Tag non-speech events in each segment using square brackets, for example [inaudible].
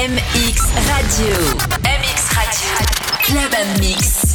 MX Radio. MX Radio. Club Mix.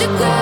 mxradio.fr. to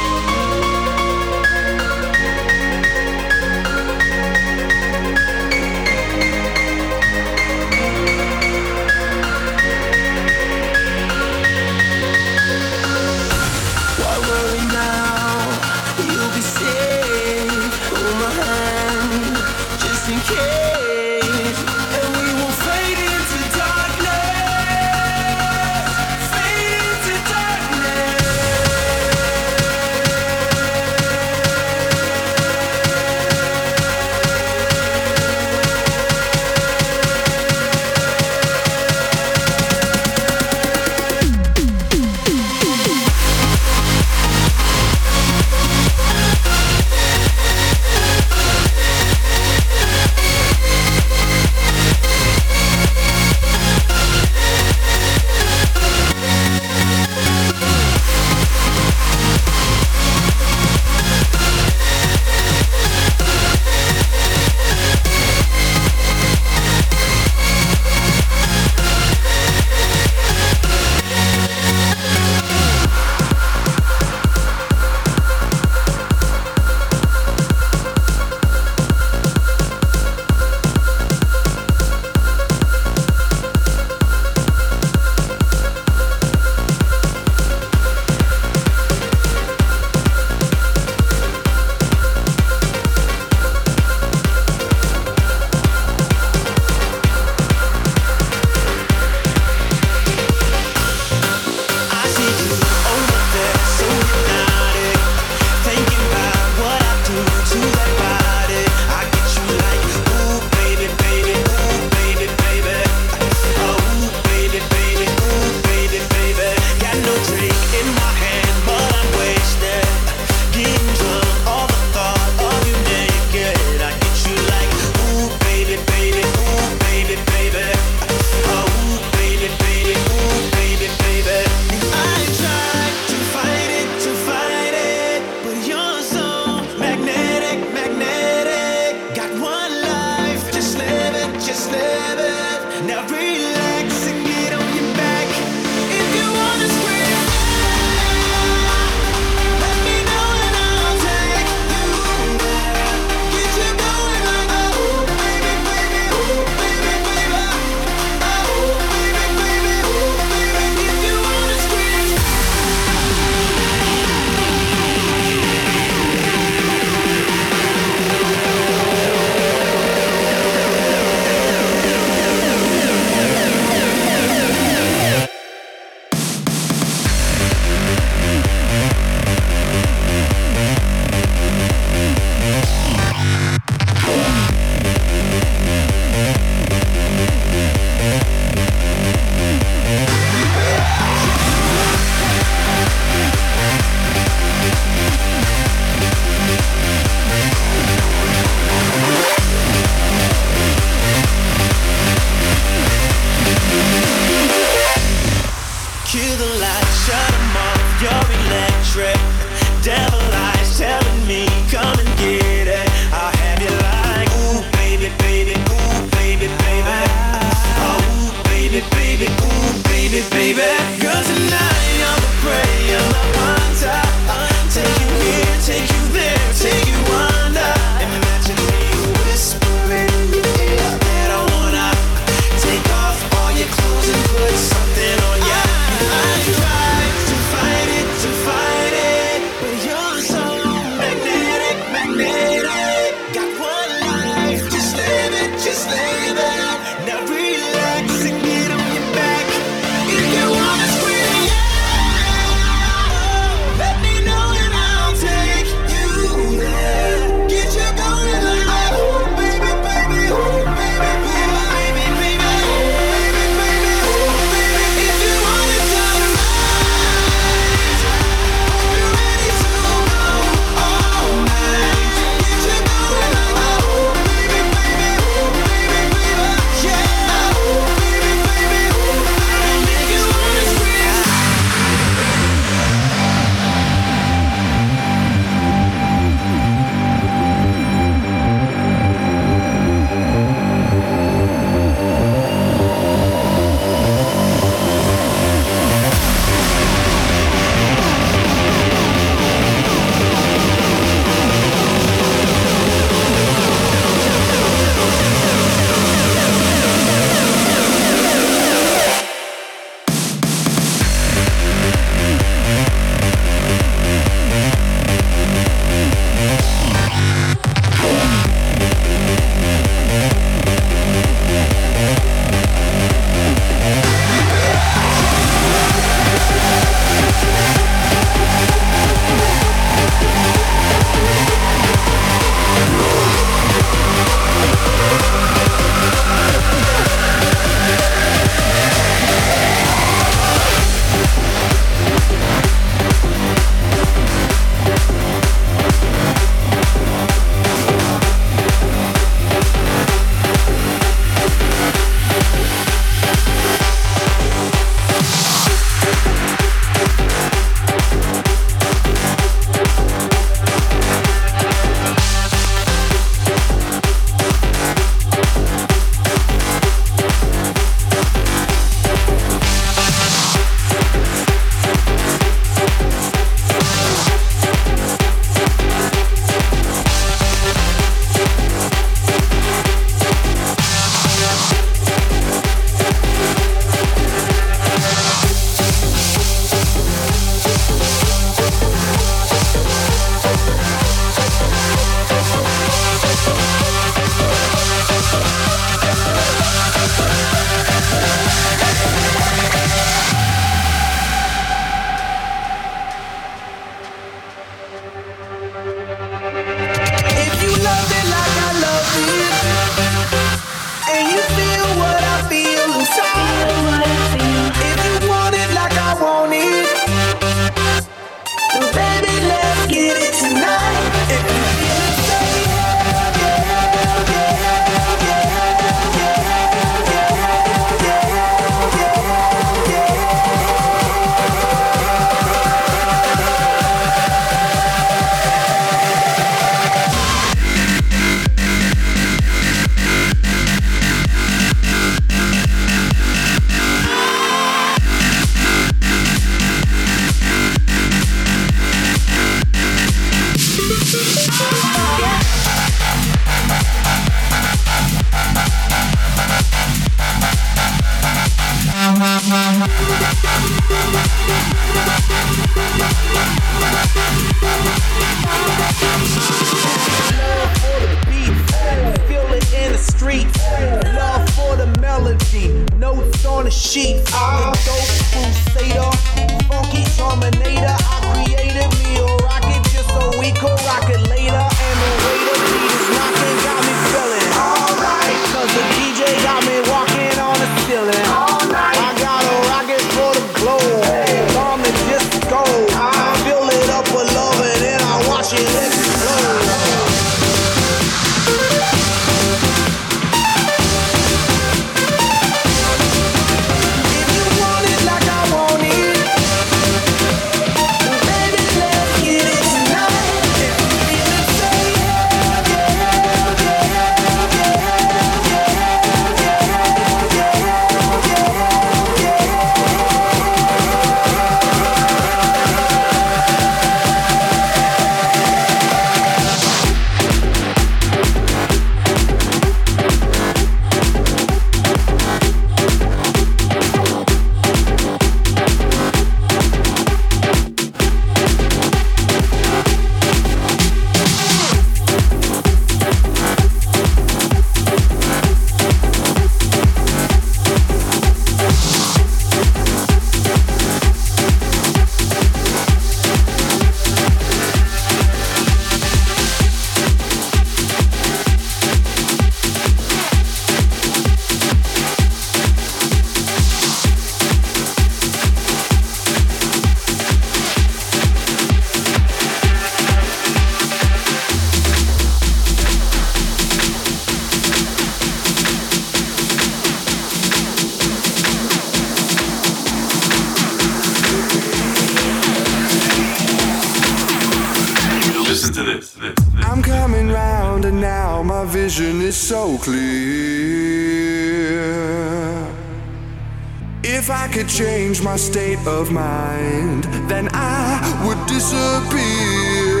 my state of mind, then I would disappear.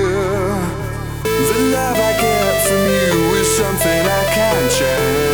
The love I get from you is something I can't change.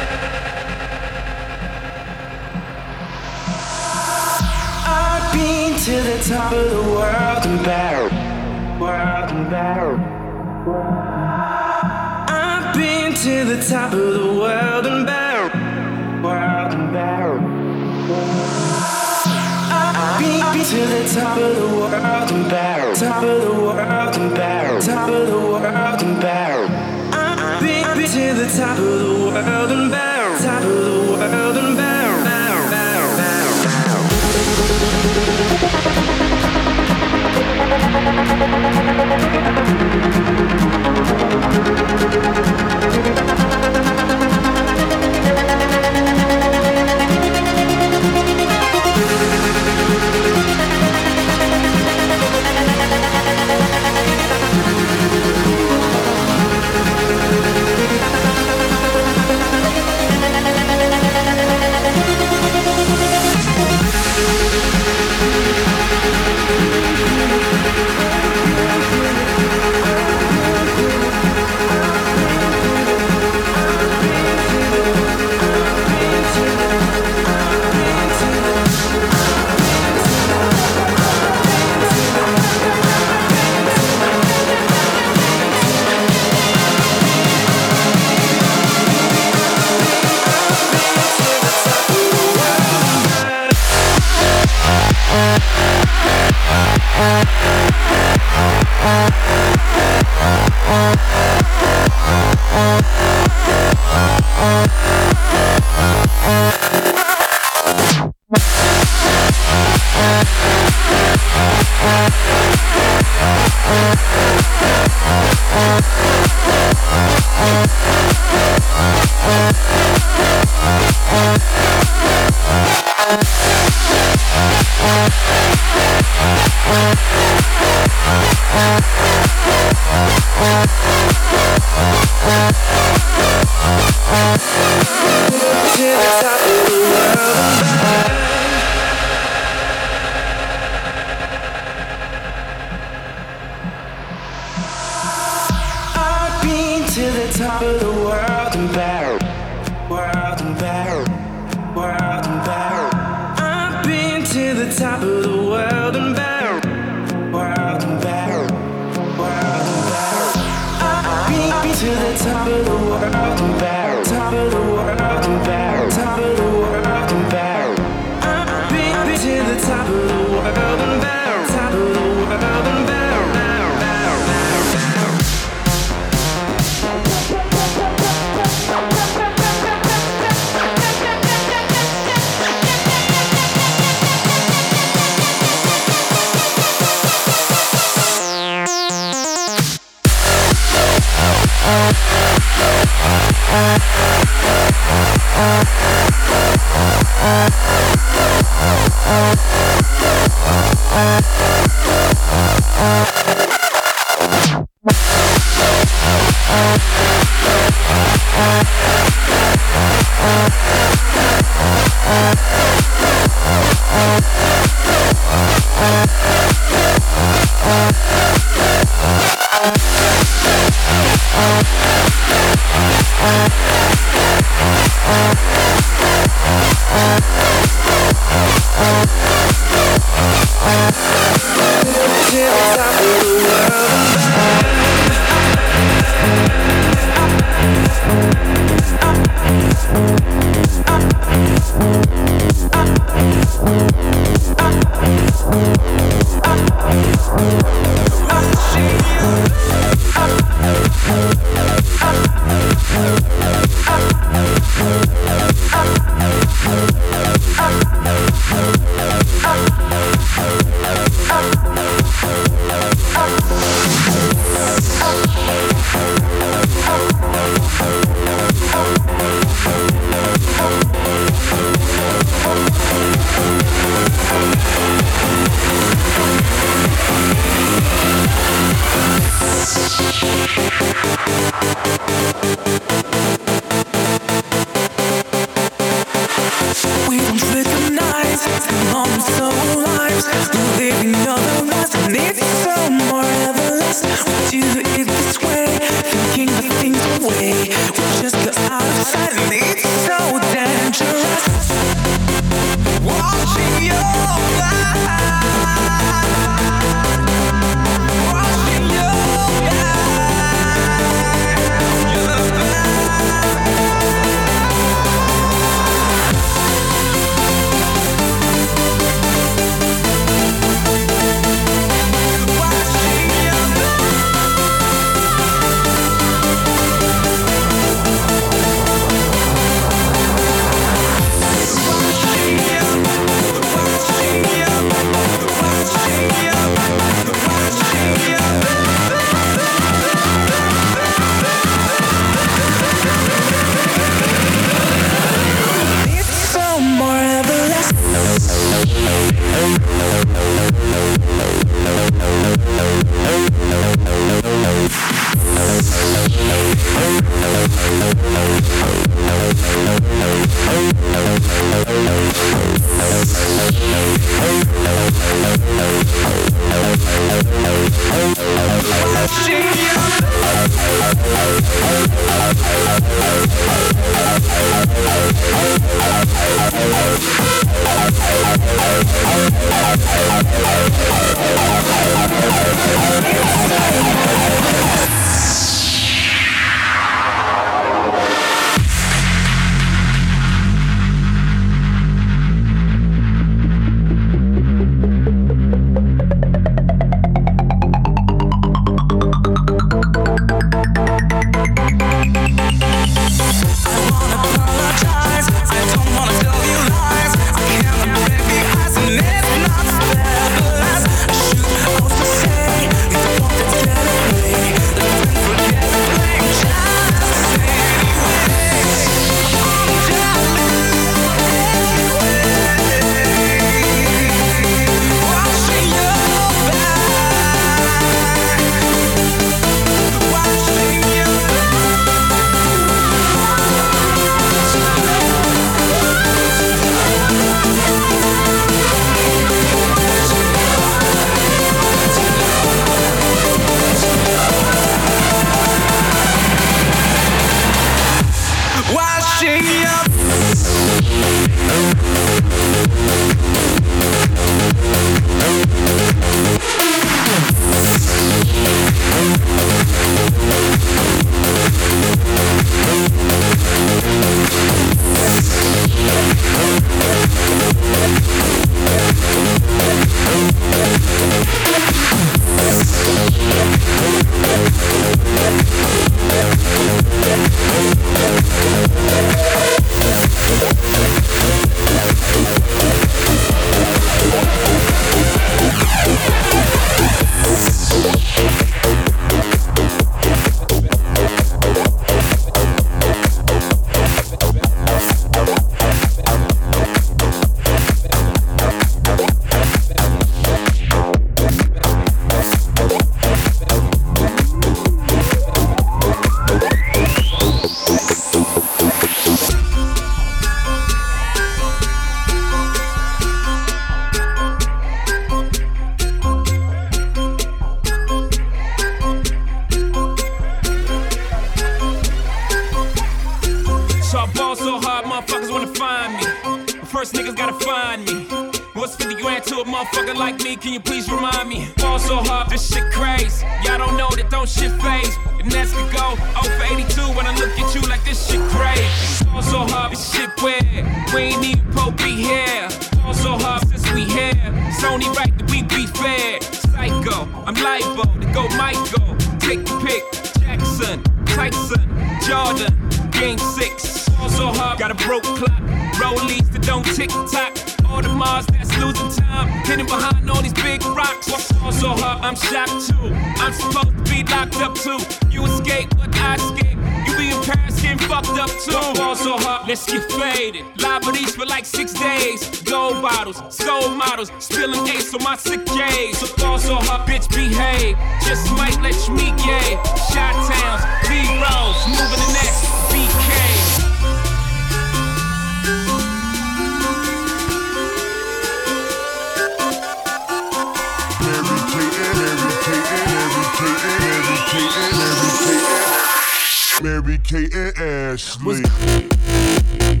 aka Ashley.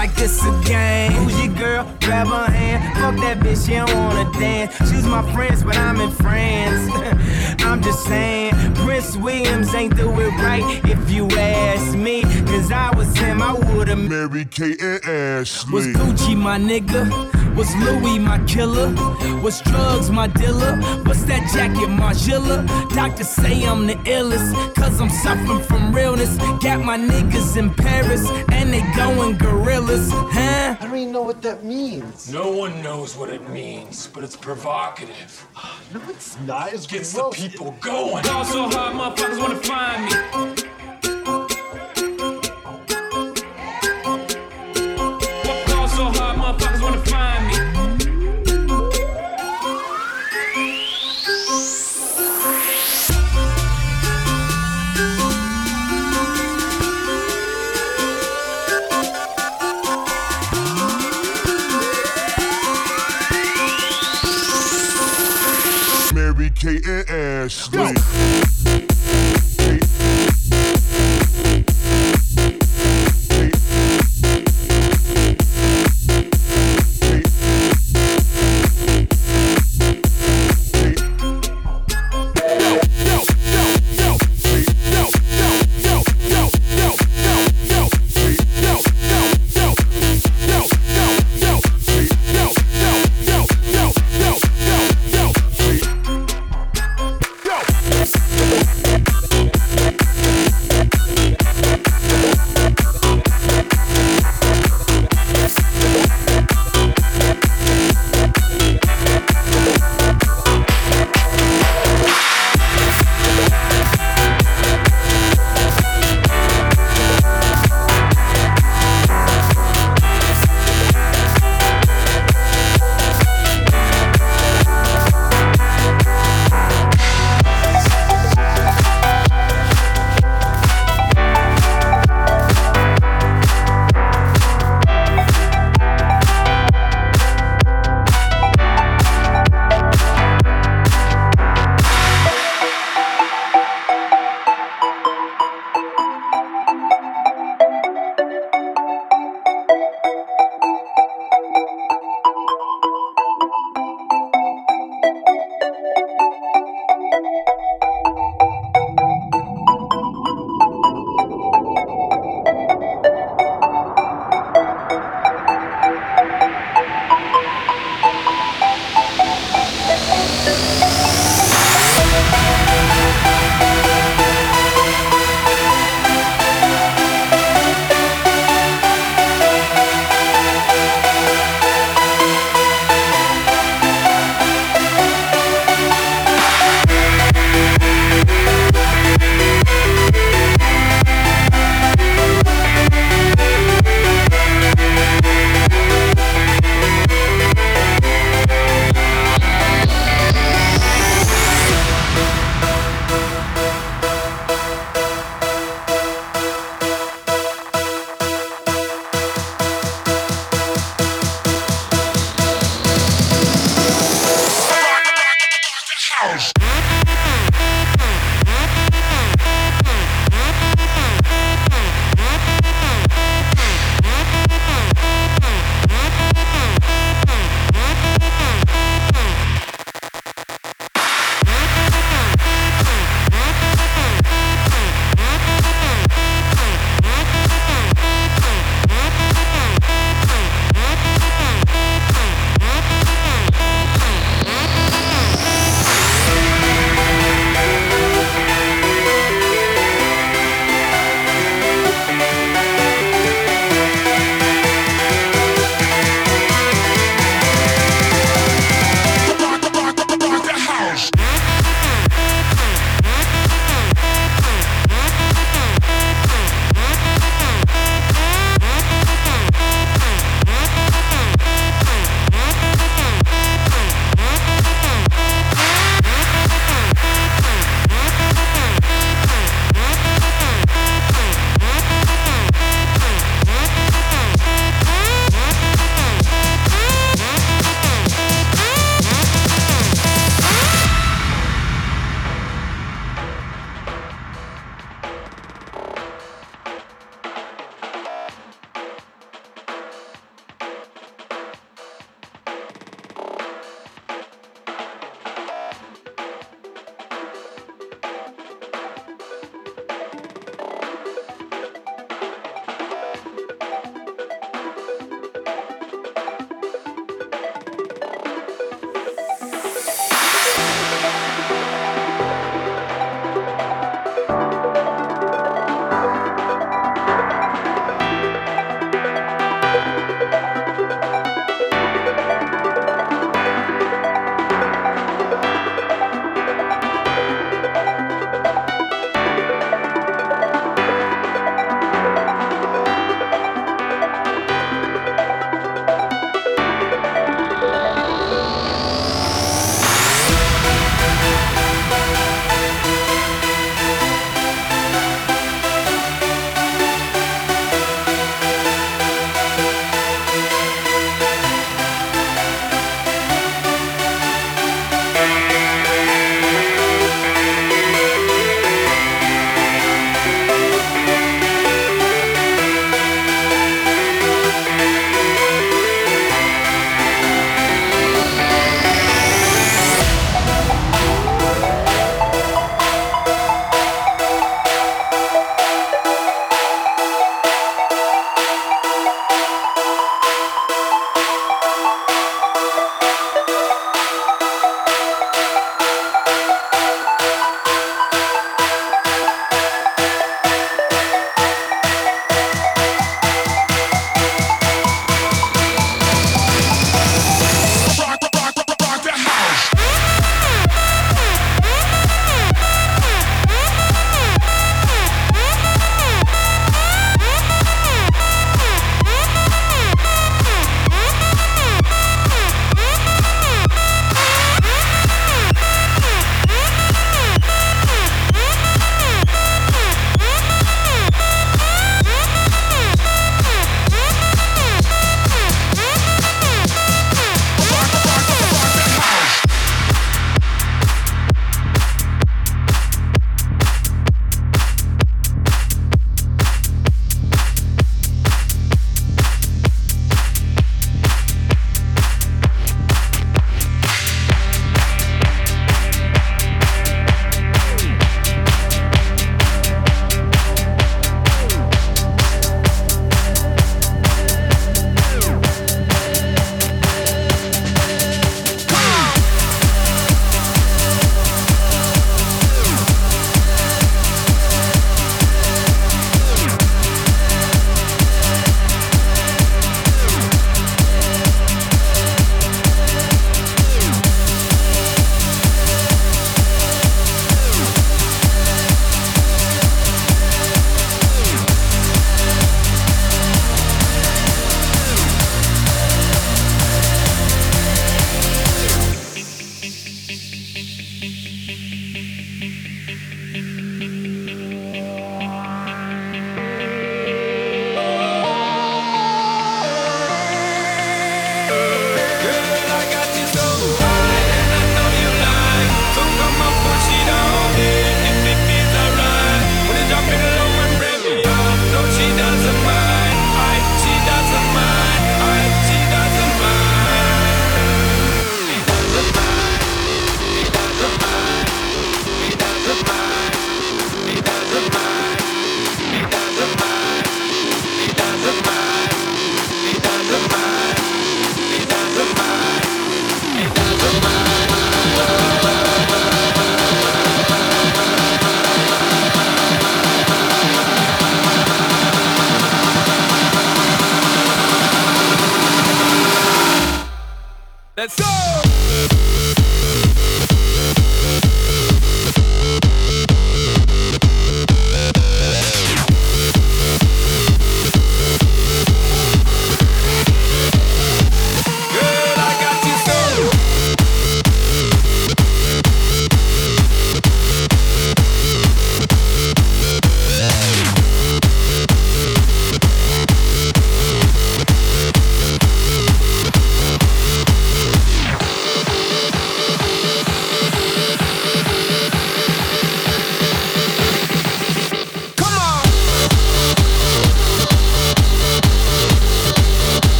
like this a game. Who's your girl? Grab her hand. Fuck that bitch, she don't wanna dance. She's my friends, but I'm in France. [laughs] I'm just saying, Prince Williams ain't do it right if you ask me. Cause I was him, I would've married Kate and Ashley. Was Gucci my nigga? Was Louis my killer? Was drugs my dealer? What's that jacket, my Doctors say I'm the illest, cause I'm suffering from realness. Got my niggas in Paris, and they going gorillas, huh? I don't even know what that means. No one knows what it means, but it's provocative. [sighs] no, it's not. It gets gross. the people going. Y'all so hard, motherfuckers wanna find me.